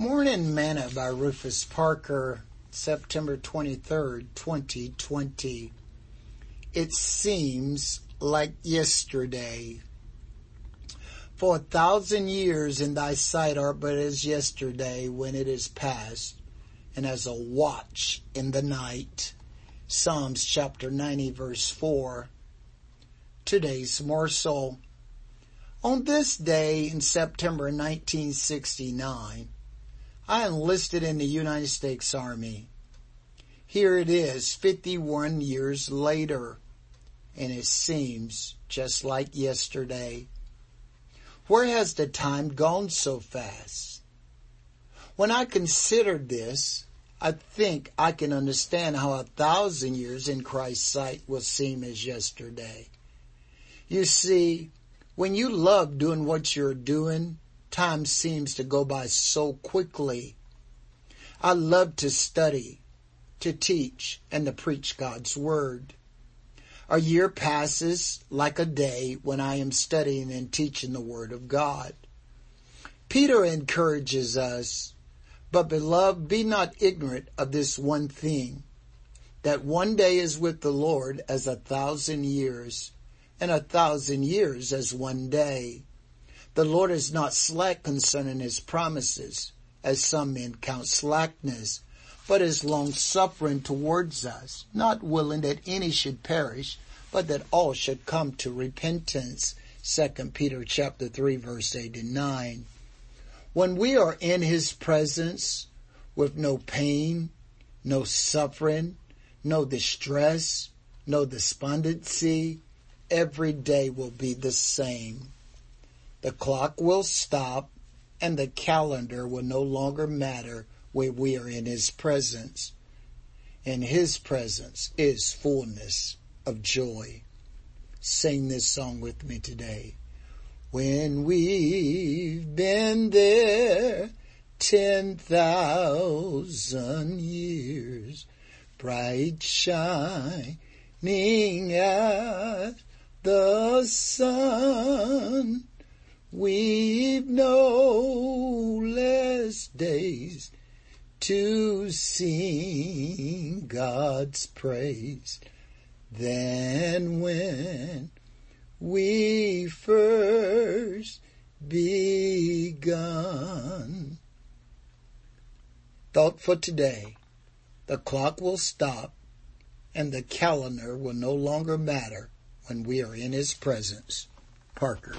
Morning Manna by Rufus Parker, September 23rd, 2020. It seems like yesterday. For a thousand years in thy sight are but as yesterday when it is past, and as a watch in the night. Psalms chapter 90 verse 4. Today's morsel. On this day in September 1969, I enlisted in the United States Army. Here it is 51 years later, and it seems just like yesterday. Where has the time gone so fast? When I consider this, I think I can understand how a thousand years in Christ's sight will seem as yesterday. You see, when you love doing what you're doing, time seems to go by so quickly. I love to study, to teach, and to preach God's Word. A year passes like a day when I am studying and teaching the Word of God. Peter encourages us, but beloved, be not ignorant of this one thing, that one day is with the Lord as a thousand years, and a thousand years as one day. The Lord is not slack concerning his promises, as some men count slackness, but is long suffering towards us, not willing that any should perish, but that all should come to repentance. 2 Peter chapter 3 verse 8 and 9. When we are in his presence with no pain, no suffering, no distress, no despondency, every day will be the same. The clock will stop and the calendar will no longer matter where we are in His presence. In His presence is fullness of joy. Sing this song with me today. When we've been there ten thousand years, bright shining as the sun, We've no less days to sing God's praise than when we first begun. Thought for today. The clock will stop and the calendar will no longer matter when we are in His presence. Parker.